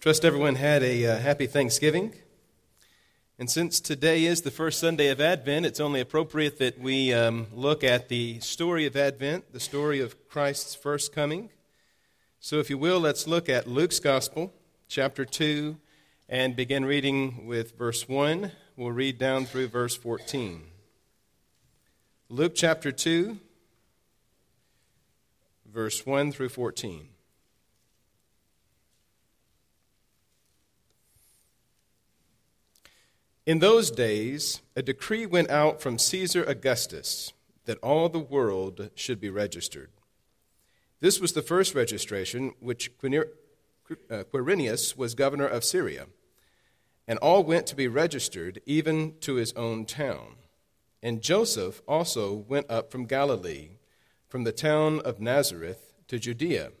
Trust everyone had a uh, happy Thanksgiving. And since today is the first Sunday of Advent, it's only appropriate that we um, look at the story of Advent, the story of Christ's first coming. So, if you will, let's look at Luke's Gospel, chapter 2, and begin reading with verse 1. We'll read down through verse 14. Luke chapter 2, verse 1 through 14. In those days, a decree went out from Caesar Augustus that all the world should be registered. This was the first registration which uh, Quirinius was governor of Syria. And all went to be registered, even to his own town. And Joseph also went up from Galilee, from the town of Nazareth to Judea,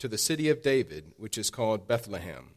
to the city of David, which is called Bethlehem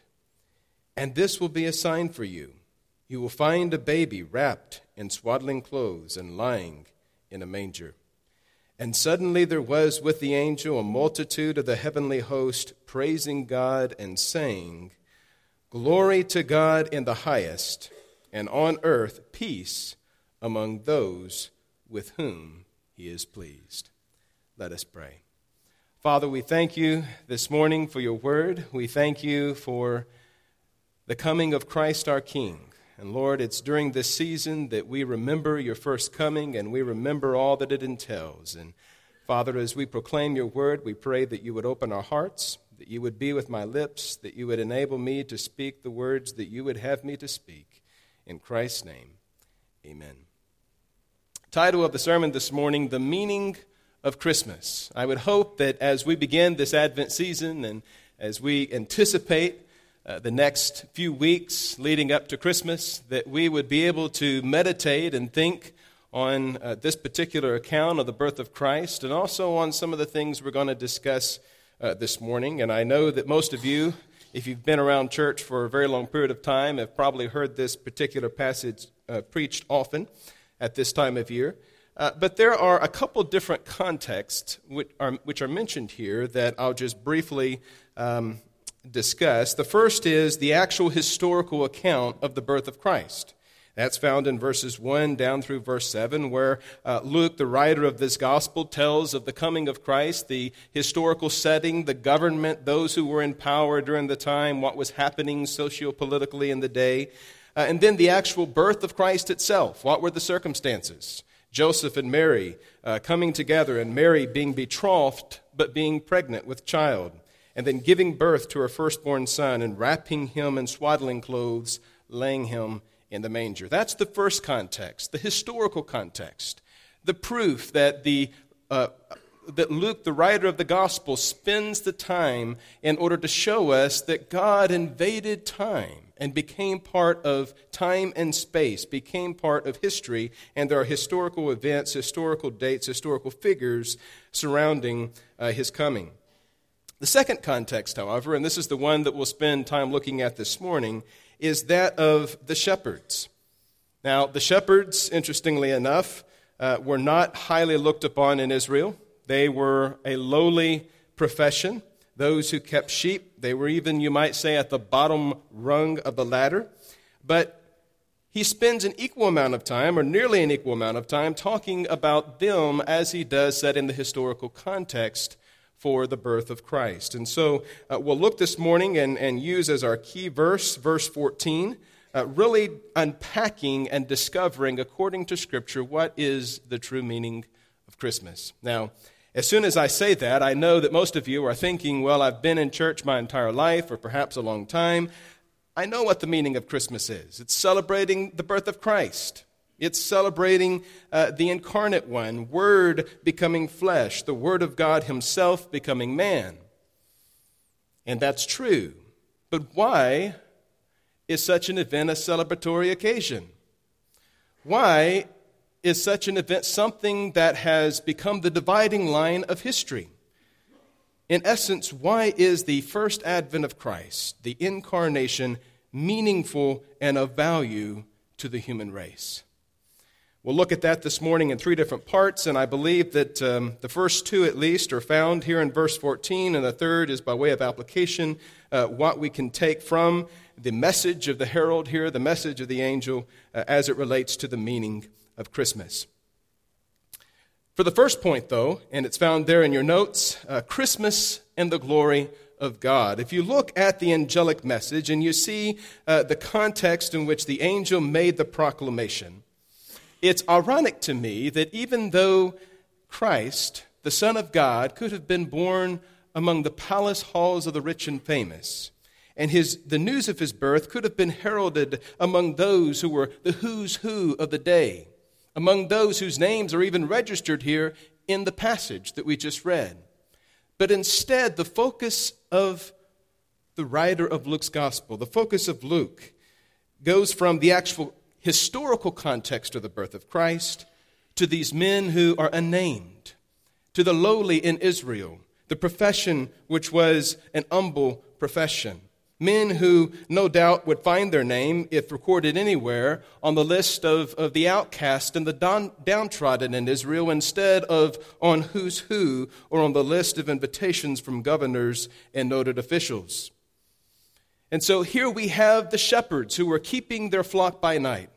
And this will be a sign for you. You will find a baby wrapped in swaddling clothes and lying in a manger. And suddenly there was with the angel a multitude of the heavenly host praising God and saying, Glory to God in the highest, and on earth peace among those with whom he is pleased. Let us pray. Father, we thank you this morning for your word. We thank you for the coming of Christ our King. And Lord, it's during this season that we remember your first coming and we remember all that it entails. And Father, as we proclaim your word, we pray that you would open our hearts, that you would be with my lips, that you would enable me to speak the words that you would have me to speak. In Christ's name, amen. Title of the sermon this morning The Meaning of Christmas. I would hope that as we begin this Advent season and as we anticipate uh, the next few weeks leading up to Christmas, that we would be able to meditate and think on uh, this particular account of the birth of Christ and also on some of the things we're going to discuss uh, this morning. And I know that most of you, if you've been around church for a very long period of time, have probably heard this particular passage uh, preached often at this time of year. Uh, but there are a couple different contexts which are, which are mentioned here that I'll just briefly um, discuss. The first is the actual historical account of the birth of Christ. That's found in verses 1 down through verse 7, where uh, Luke, the writer of this gospel, tells of the coming of Christ, the historical setting, the government, those who were in power during the time, what was happening sociopolitically in the day, uh, and then the actual birth of Christ itself. What were the circumstances? Joseph and Mary uh, coming together, and Mary being betrothed but being pregnant with child and then giving birth to her firstborn son and wrapping him in swaddling clothes, laying him in the manger. That's the first context, the historical context, the proof that the uh, that Luke, the writer of the gospel, spends the time in order to show us that God invaded time and became part of time and space, became part of history, and there are historical events, historical dates, historical figures surrounding uh, his coming. The second context, however, and this is the one that we'll spend time looking at this morning, is that of the shepherds. Now, the shepherds, interestingly enough, uh, were not highly looked upon in Israel. They were a lowly profession. Those who kept sheep, they were even, you might say, at the bottom rung of the ladder. But he spends an equal amount of time, or nearly an equal amount of time, talking about them as he does that in the historical context for the birth of Christ. And so uh, we'll look this morning and, and use as our key verse, verse 14, uh, really unpacking and discovering, according to Scripture, what is the true meaning of Christmas. Now, as soon as I say that, I know that most of you are thinking, well, I've been in church my entire life, or perhaps a long time. I know what the meaning of Christmas is it's celebrating the birth of Christ. It's celebrating uh, the incarnate one, Word becoming flesh, the Word of God Himself becoming man. And that's true. But why is such an event a celebratory occasion? Why is such an event something that has become the dividing line of history? In essence, why is the first advent of Christ, the incarnation, meaningful and of value to the human race? We'll look at that this morning in three different parts, and I believe that um, the first two, at least, are found here in verse 14, and the third is by way of application uh, what we can take from the message of the herald here, the message of the angel, uh, as it relates to the meaning of Christmas. For the first point, though, and it's found there in your notes uh, Christmas and the glory of God. If you look at the angelic message and you see uh, the context in which the angel made the proclamation, it's ironic to me that even though Christ, the Son of God, could have been born among the palace halls of the rich and famous, and his, the news of his birth could have been heralded among those who were the who's who of the day, among those whose names are even registered here in the passage that we just read. But instead, the focus of the writer of Luke's gospel, the focus of Luke, goes from the actual historical context of the birth of Christ to these men who are unnamed, to the lowly in Israel, the profession which was an humble profession. Men who no doubt would find their name, if recorded anywhere, on the list of, of the outcast and the down, downtrodden in Israel instead of on who's who or on the list of invitations from governors and noted officials. And so here we have the shepherds who were keeping their flock by night.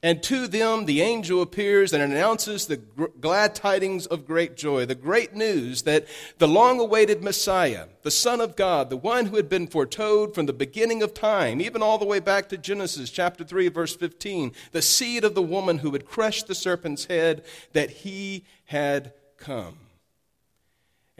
And to them the angel appears and announces the glad tidings of great joy, the great news that the long awaited Messiah, the Son of God, the one who had been foretold from the beginning of time, even all the way back to Genesis chapter 3, verse 15, the seed of the woman who had crushed the serpent's head, that he had come.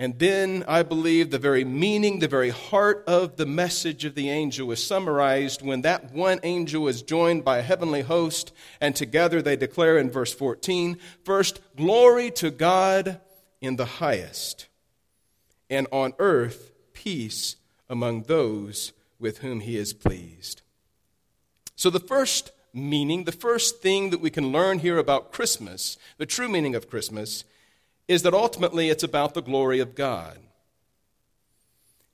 And then I believe the very meaning, the very heart of the message of the angel is summarized when that one angel is joined by a heavenly host, and together they declare in verse 14 First, glory to God in the highest, and on earth, peace among those with whom he is pleased. So, the first meaning, the first thing that we can learn here about Christmas, the true meaning of Christmas, is that ultimately it's about the glory of God.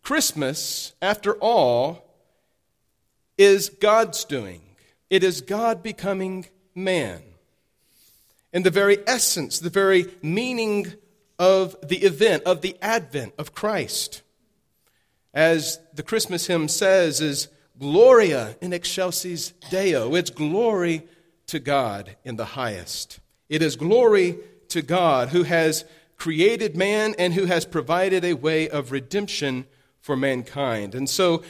Christmas, after all, is God's doing. It is God becoming man. And the very essence, the very meaning of the event, of the advent of Christ, as the Christmas hymn says, is Gloria in excelsis Deo. It's glory to God in the highest. It is glory to God who has created man and who has provided a way of redemption for mankind. And so,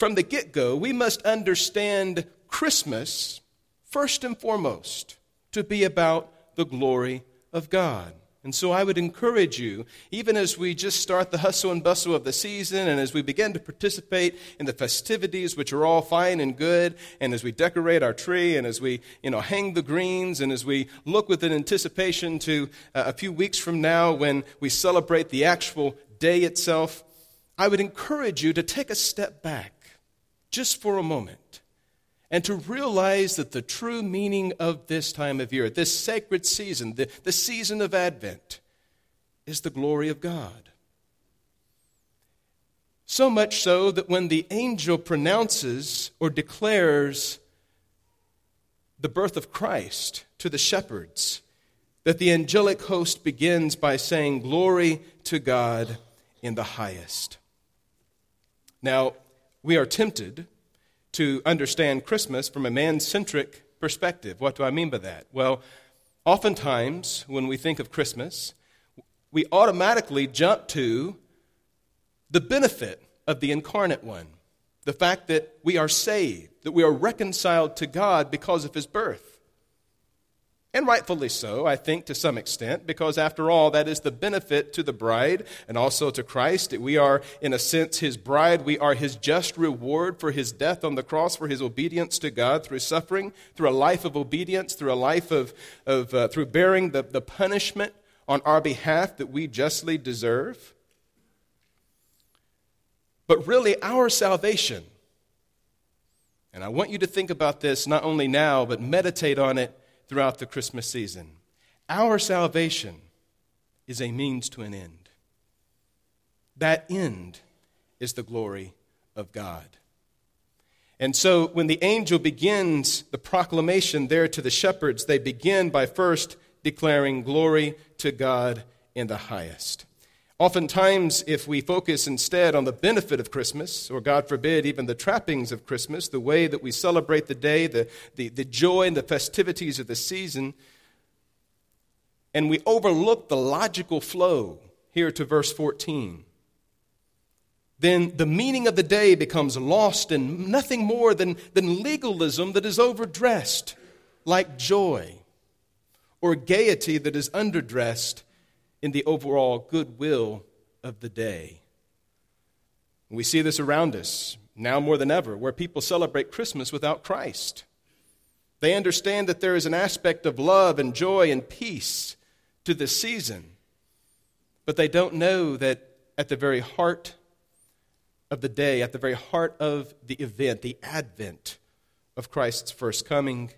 from the get go, we must understand Christmas first and foremost to be about the glory of God. And so I would encourage you, even as we just start the hustle and bustle of the season, and as we begin to participate in the festivities, which are all fine and good, and as we decorate our tree, and as we you know, hang the greens, and as we look with an anticipation to uh, a few weeks from now when we celebrate the actual day itself, I would encourage you to take a step back just for a moment and to realize that the true meaning of this time of year, this sacred season, the, the season of Advent, is the glory of God. So much so that when the angel pronounces or declares the birth of Christ to the shepherds, that the angelic host begins by saying, Glory to God in the highest. Now, we are tempted to understand Christmas from a man centric perspective. What do I mean by that? Well, oftentimes when we think of Christmas, we automatically jump to the benefit of the incarnate one, the fact that we are saved, that we are reconciled to God because of his birth. And rightfully so, I think, to some extent, because after all, that is the benefit to the bride and also to Christ. We are, in a sense, his bride. We are his just reward for his death on the cross, for his obedience to God through suffering, through a life of obedience, through a life of, of uh, through bearing the, the punishment on our behalf that we justly deserve. But really, our salvation, and I want you to think about this not only now, but meditate on it throughout the Christmas season. Our salvation is a means to an end. That end is the glory of God. And so when the angel begins the proclamation there to the shepherds, they begin by first declaring glory to God in the highest. Oftentimes, if we focus instead on the benefit of Christmas, or God forbid, even the trappings of Christmas, the way that we celebrate the day, the, the, the joy and the festivities of the season, and we overlook the logical flow here to verse 14, then the meaning of the day becomes lost in nothing more than, than legalism that is overdressed, like joy, or gaiety that is underdressed in the overall goodwill of the day. We see this around us now more than ever, where people celebrate Christmas without Christ. They understand that there is an aspect of love and joy and peace to the season, but they don't know that at the very heart of the day, at the very heart of the event, the advent of Christ's first coming,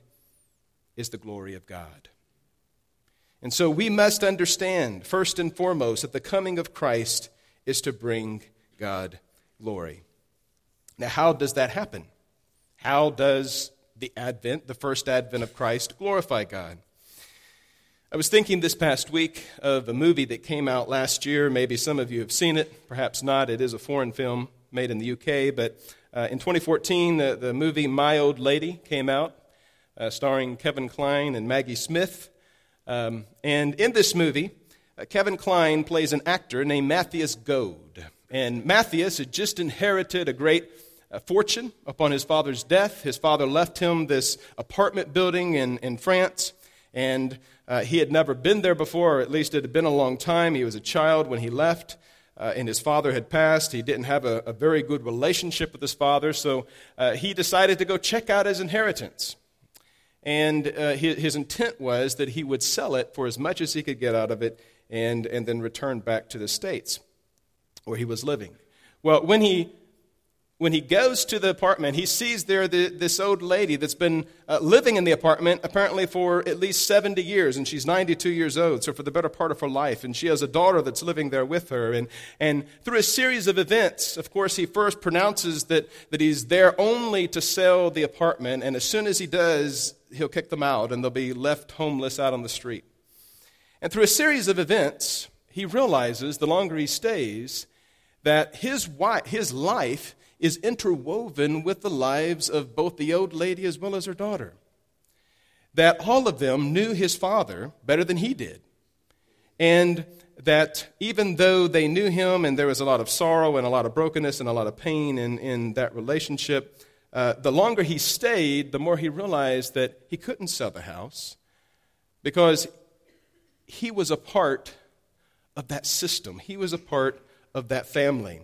is the glory of God. And so we must understand, first and foremost, that the coming of Christ is to bring God glory. Now, how does that happen? How does the advent, the first advent of Christ, glorify God? I was thinking this past week of a movie that came out last year. Maybe some of you have seen it, perhaps not. It is a foreign film made in the UK, but uh, in 2014, the, the movie My Old Lady came out, uh, starring Kevin Kline and Maggie Smith. Um, and in this movie, uh, Kevin Kline plays an actor named Matthias Gold. And Matthias had just inherited a great uh, fortune upon his father's death. His father left him this apartment building in, in France, and uh, he had never been there before, or at least it had been a long time. He was a child when he left. Uh, and his father had passed. He didn't have a, a very good relationship with his father, so uh, he decided to go check out his inheritance. And uh, his, his, intent was that he would sell it for as much as he could get out of it and, and then return back to the States where he was living. Well, when he when he goes to the apartment, he sees there the, this old lady that's been uh, living in the apartment apparently for at least 70 years, and she's 92 years old, so for the better part of her life. And she has a daughter that's living there with her. And, and through a series of events, of course, he first pronounces that, that he's there only to sell the apartment, and as soon as he does, he'll kick them out, and they'll be left homeless out on the street. And through a series of events, he realizes the longer he stays that his, wife, his life is interwoven with the lives of both the old lady as well as her daughter. That all of them knew his father better than he did. And that even though they knew him and there was a lot of sorrow and a lot of brokenness and a lot of pain in, in that relationship, uh, the longer he stayed, the more he realized that he couldn't sell the house because he was a part of that system, he was a part of that family.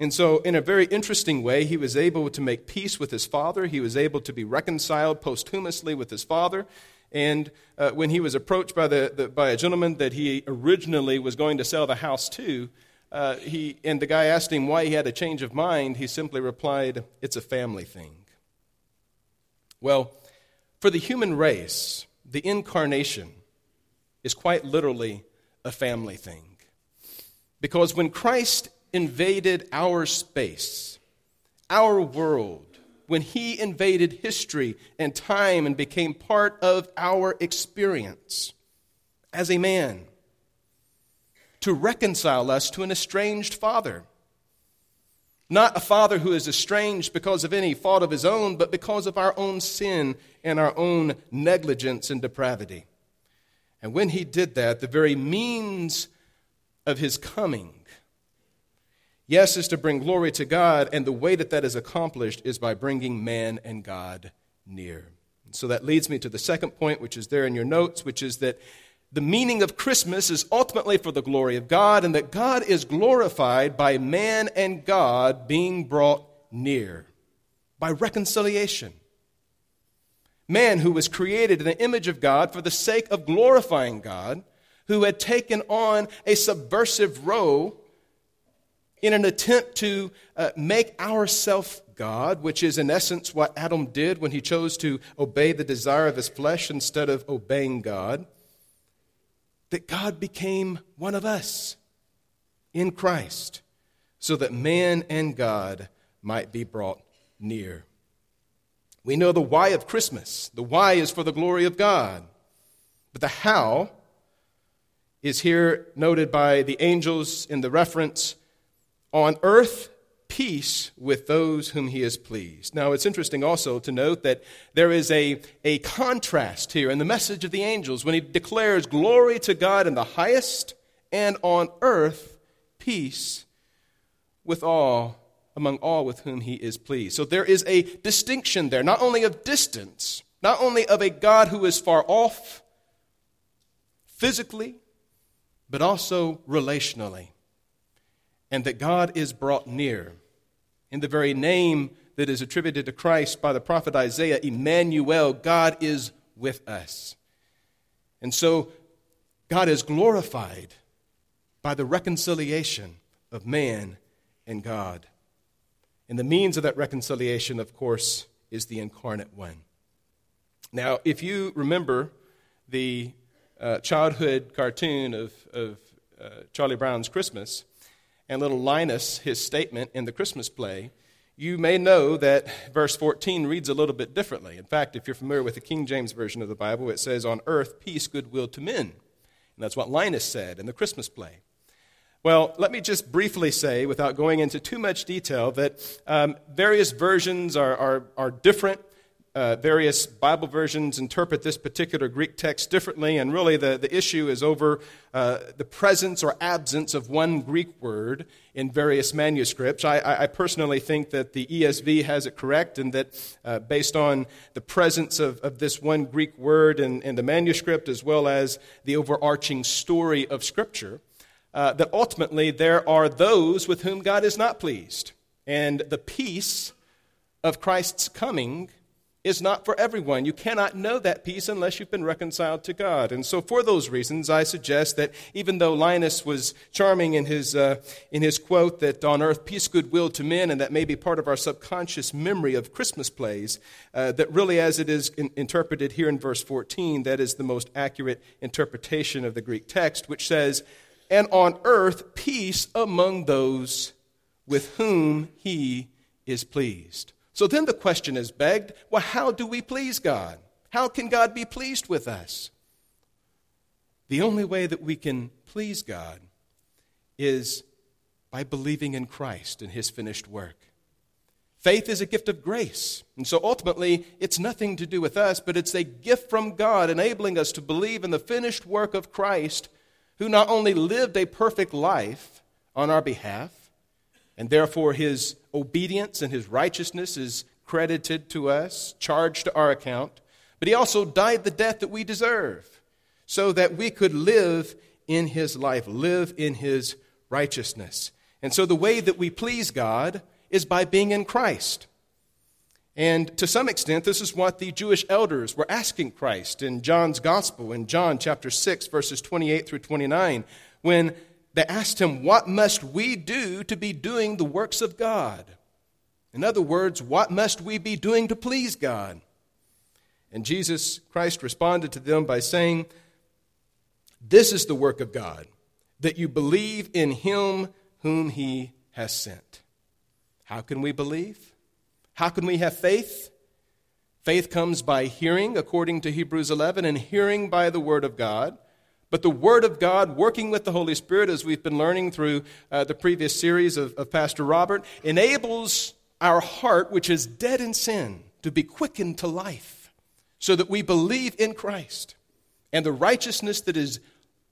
And so, in a very interesting way, he was able to make peace with his father. He was able to be reconciled posthumously with his father. And uh, when he was approached by, the, the, by a gentleman that he originally was going to sell the house to, uh, he, and the guy asked him why he had a change of mind, he simply replied, It's a family thing. Well, for the human race, the incarnation is quite literally a family thing. Because when Christ invaded our space, our world, when he invaded history and time and became part of our experience as a man to reconcile us to an estranged father. Not a father who is estranged because of any fault of his own, but because of our own sin and our own negligence and depravity. And when he did that, the very means of his coming Yes is to bring glory to God, and the way that that is accomplished is by bringing man and God near. So that leads me to the second point, which is there in your notes, which is that the meaning of Christmas is ultimately for the glory of God, and that God is glorified by man and God being brought near, by reconciliation. Man, who was created in the image of God for the sake of glorifying God, who had taken on a subversive role in an attempt to uh, make ourself God, which is in essence what Adam did when he chose to obey the desire of his flesh instead of obeying God, that God became one of us in Christ so that man and God might be brought near. We know the why of Christmas. The why is for the glory of God. But the how is here noted by the angels in the reference on earth peace with those whom he is pleased. Now, it's interesting also to note that there is a, a contrast here in the message of the angels when he declares glory to God in the highest and on earth peace with all among all with whom he is pleased. So there is a distinction there, not only of distance, not only of a God who is far off physically, but also relationally. And that God is brought near. In the very name that is attributed to Christ by the prophet Isaiah, Emmanuel, God is with us. And so God is glorified by the reconciliation of man and God. And the means of that reconciliation, of course, is the incarnate one. Now, if you remember the uh, childhood cartoon of, of uh, Charlie Brown's Christmas and little Linus, his statement in the Christmas play, you may know that verse 14 reads a little bit differently. In fact, if you're familiar with the King James Version of the Bible, it says, On earth, peace, goodwill to men. And that's what Linus said in the Christmas play. Well, let me just briefly say, without going into too much detail, that um, various versions are, are, are different. Uh, various Bible versions interpret this particular Greek text differently, and really the, the issue is over uh, the presence or absence of one Greek word in various manuscripts. I, I personally think that the ESV has it correct, and that uh, based on the presence of, of this one Greek word in, in the manuscript, as well as the overarching story of Scripture, uh, that ultimately there are those with whom God is not pleased. And the peace of Christ's coming is not for everyone. You cannot know that peace unless you've been reconciled to God. And so, for those reasons, I suggest that even though Linus was charming in his, uh, in his quote that on earth peace, goodwill to men, and that may be part of our subconscious memory of Christmas plays, uh, that really, as it is in- interpreted here in verse 14, that is the most accurate interpretation of the Greek text, which says, and on earth peace among those with whom he is pleased. So then the question is begged well, how do we please God? How can God be pleased with us? The only way that we can please God is by believing in Christ and his finished work. Faith is a gift of grace. And so ultimately, it's nothing to do with us, but it's a gift from God enabling us to believe in the finished work of Christ who not only lived a perfect life on our behalf, and therefore his obedience and his righteousness is credited to us, charged to our account, but he also died the death that we deserve so that we could live in his life, live in his righteousness. And so the way that we please God is by being in Christ. And to some extent, this is what the Jewish elders were asking Christ in John's Gospel, in John chapter 6, verses 28 through 29, when they asked him, What must we do to be doing the works of God? In other words, what must we be doing to please God? And Jesus Christ responded to them by saying, This is the work of God, that you believe in him whom he has sent. How can we believe? How can we have faith? Faith comes by hearing, according to Hebrews 11, and hearing by the Word of God. But the Word of God, working with the Holy Spirit, as we've been learning through uh, the previous series of, of Pastor Robert, enables our heart, which is dead in sin, to be quickened to life, so that we believe in Christ. And the righteousness that is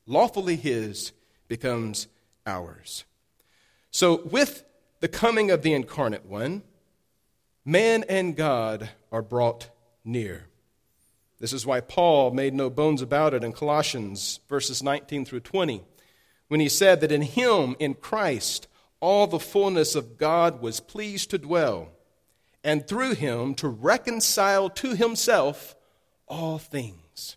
lawfully His becomes ours. So, with the coming of the incarnate one, man and God are brought near. This is why Paul made no bones about it in Colossians verses 19 through 20, when he said that in him, in Christ, all the fullness of God was pleased to dwell, and through him to reconcile to himself all things.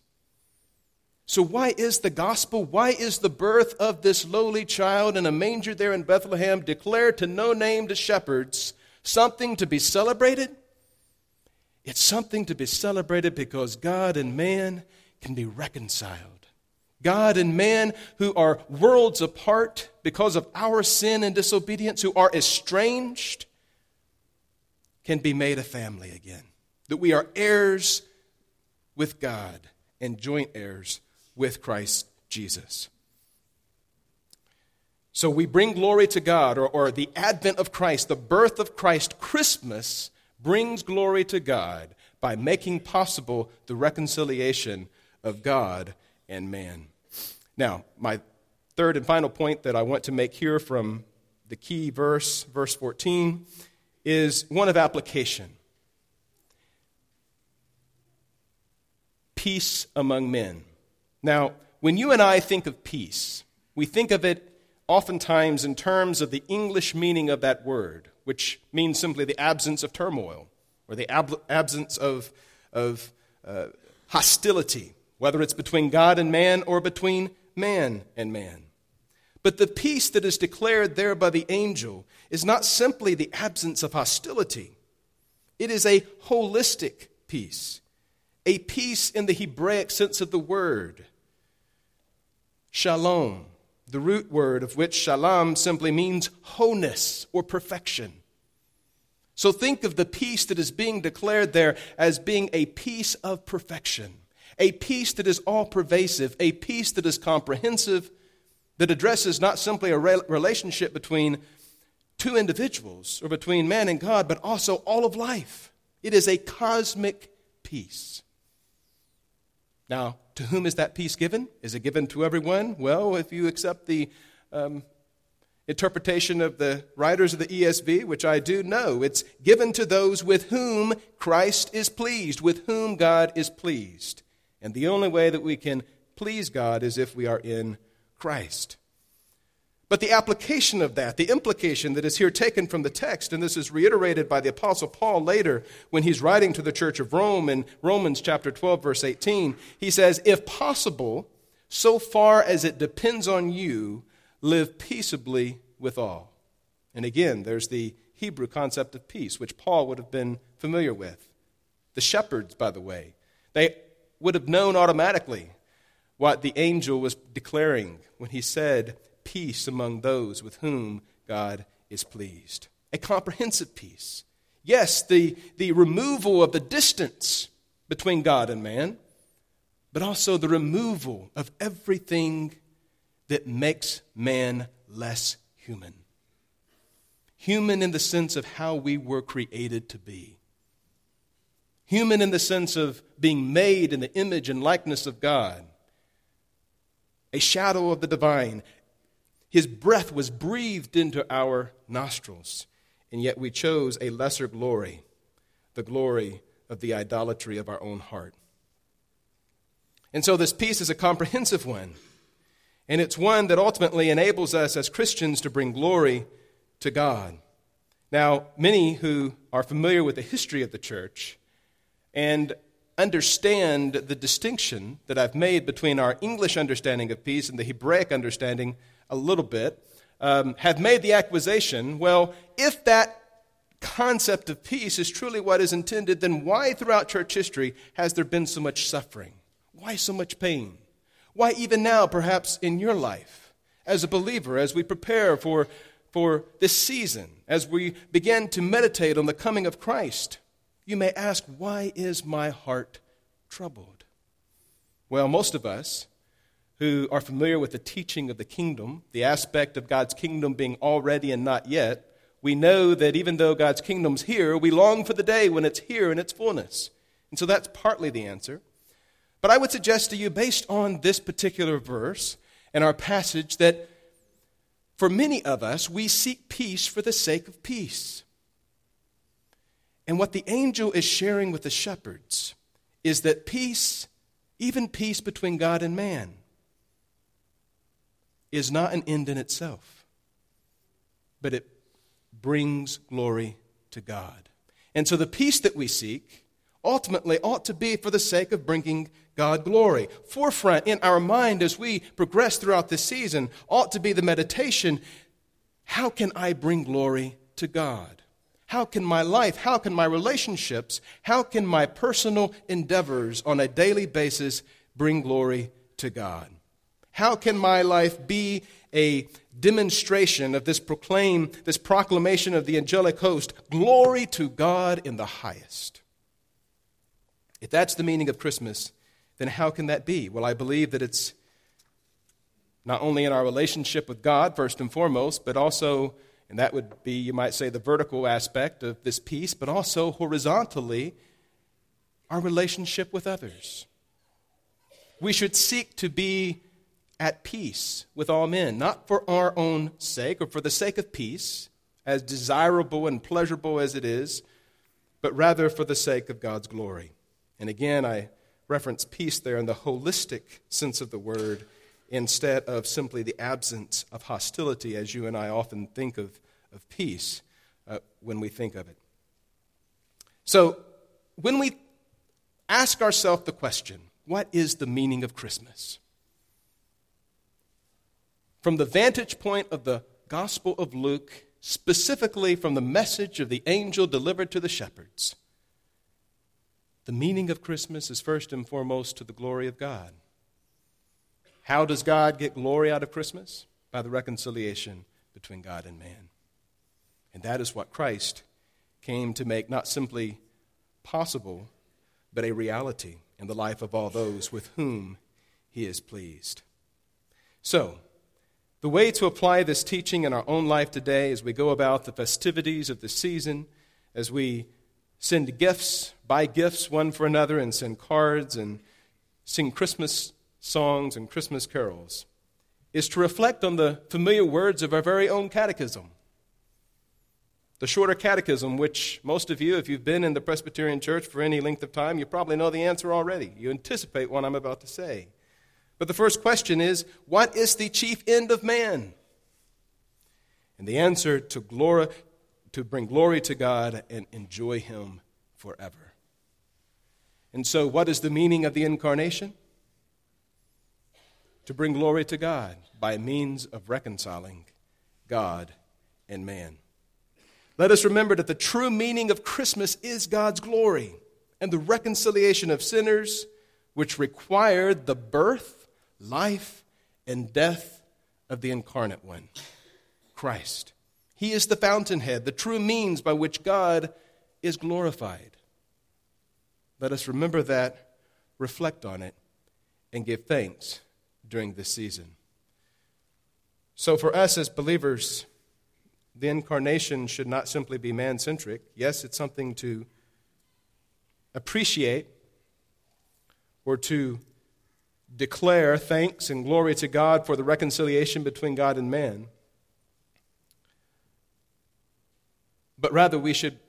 So, why is the gospel, why is the birth of this lowly child in a manger there in Bethlehem declared to no name named shepherds something to be celebrated? It's something to be celebrated because God and man can be reconciled. God and man, who are worlds apart because of our sin and disobedience, who are estranged, can be made a family again. That we are heirs with God and joint heirs with Christ Jesus. So we bring glory to God, or, or the advent of Christ, the birth of Christ, Christmas brings glory to God by making possible the reconciliation of God and man. Now, my third and final point that I want to make here from the key verse, verse 14, is one of application. Peace among men. Now, when you and I think of peace, we think of it oftentimes in terms of the English meaning of that word which means simply the absence of turmoil or the ab- absence of, of uh, hostility, whether it's between God and man or between man and man. But the peace that is declared there by the angel is not simply the absence of hostility, it is a holistic peace, a peace in the Hebraic sense of the word. Shalom, the root word of which shalom simply means wholeness or perfection. So think of the peace that is being declared there as being a peace of perfection, a peace that is all pervasive, a peace that is comprehensive, that addresses not simply a relationship between two individuals or between man and God, but also all of life. It is a cosmic peace. Now, to whom is that peace given? Is it given to everyone? Well, if you accept the um, interpretation of the writers of the ESV, which I do know. It's given to those with whom Christ is pleased, with whom God is pleased. And the only way that we can please God is if we are in Christ. But the application of that, the implication that is here taken from the text, and this is reiterated by the Apostle Paul later when he's writing to the church of Rome in Romans chapter 12, verse 18, he says, If possible, so far as it depends on you, live peaceably with all. And again, there's the Hebrew concept of peace, which Paul would have been familiar with. The shepherds, by the way, they would have known automatically what the angel was declaring when he said, Peace among those with whom God is pleased. A comprehensive peace. Yes, the, the removal of the distance between God and man, but also the removal of everything that makes man less human. Human in the sense of how we were created to be. Human in the sense of being made in the image and likeness of God. A shadow of the divine. His breath was breathed into our nostrils, and yet we chose a lesser glory, the glory of the idolatry of our own heart. And so this peace is a comprehensive one. And it's one that ultimately enables us as Christians to bring glory to God. Now, many who are familiar with the history of the church and understand the distinction that I've made between our English understanding of peace and the Hebraic understanding a little bit um, have made the accusation well, if that concept of peace is truly what is intended, then why throughout church history has there been so much suffering? Why so much pain? Why, even now, perhaps in your life, as a believer, as we prepare for, for this season, as we begin to meditate on the coming of Christ, you may ask, Why is my heart troubled? Well, most of us who are familiar with the teaching of the kingdom, the aspect of God's kingdom being already and not yet, we know that even though God's kingdom's here, we long for the day when it's here in its fullness. And so that's partly the answer. But I would suggest to you, based on this particular verse and our passage, that for many of us, we seek peace for the sake of peace. And what the angel is sharing with the shepherds is that peace, even peace between God and man, is not an end in itself, but it brings glory to God. And so the peace that we seek ultimately ought to be for the sake of bringing God glory. Forefront in our mind as we progress throughout this season ought to be the meditation how can I bring glory to God? How can my life, how can my relationships, how can my personal endeavors on a daily basis bring glory to God? How can my life be a demonstration of this proclaim, this proclamation of the angelic host, glory to God in the highest? If that's the meaning of Christmas, then how can that be? Well, I believe that it's not only in our relationship with God, first and foremost, but also, and that would be, you might say, the vertical aspect of this peace, but also horizontally, our relationship with others. We should seek to be at peace with all men, not for our own sake or for the sake of peace, as desirable and pleasurable as it is, but rather for the sake of God's glory. And again, I reference peace there in the holistic sense of the word instead of simply the absence of hostility, as you and I often think of, of peace uh, when we think of it. So, when we ask ourselves the question, what is the meaning of Christmas? from the vantage point of the Gospel of Luke, specifically from the message of the angel delivered to the shepherds, the meaning of Christmas is first and foremost to the glory of God. How does God get glory out of Christmas? By the reconciliation between God and man. And that is what Christ came to make not simply possible, but a reality in the life of all those with whom he is pleased. So, the way to apply this teaching in our own life today as we go about the festivities of the season, as we send gifts, buy gifts one for another, and send cards and sing Christmas songs and Christmas carols, is to reflect on the familiar words of our very own catechism. The shorter catechism, which most of you, if you've been in the Presbyterian Church for any length of time, you probably know the answer already. You anticipate what I'm about to say. But the first question is what is the chief end of man? And the answer to glory to bring glory to God and enjoy him forever. And so what is the meaning of the incarnation? To bring glory to God by means of reconciling God and man. Let us remember that the true meaning of Christmas is God's glory and the reconciliation of sinners, which required the birth life and death of the incarnate one, Christ. He is the fountainhead, the true means by which God is glorified. Let us remember that, reflect on it, and give thanks during this season. So, for us as believers, the incarnation should not simply be man centric. Yes, it's something to appreciate or to declare thanks and glory to God for the reconciliation between God and man. But rather, we should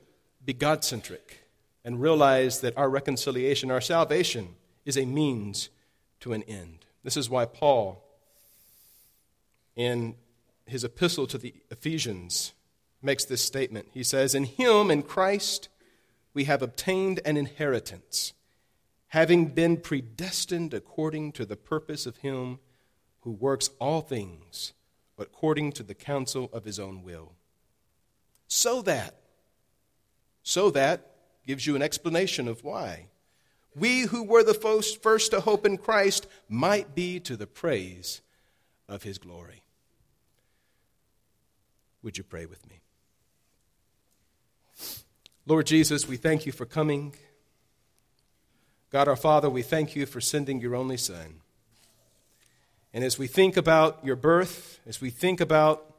be God centric and realize that our reconciliation, our salvation, is a means to an end. This is why Paul, in his epistle to the Ephesians, makes this statement. He says, In him, in Christ, we have obtained an inheritance having been predestined according to the purpose of him who works all things according to the counsel of his own will. So that, so that gives you an explanation of why. We who were the first to hope in Christ might be to the praise of his glory. Would you pray with me? Lord Jesus, we thank you for coming. God our Father, we thank you for sending your only Son. And as we think about your birth, as we think about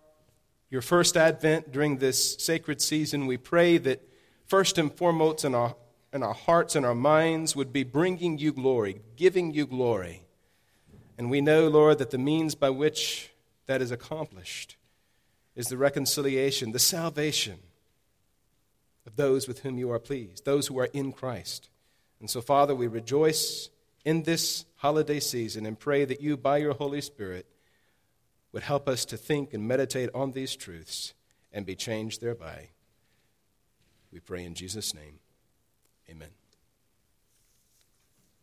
your first advent during this sacred season, we pray that first and foremost in our, in our hearts and our minds would be bringing you glory, giving you glory. And we know, Lord, that the means by which that is accomplished is the reconciliation, the salvation of those with whom you are pleased, those who are in Christ. And so, Father, we rejoice in this holiday season and pray that you, by your Holy Spirit, would help us to think and meditate on these truths and be changed thereby. We pray in Jesus' name. Amen.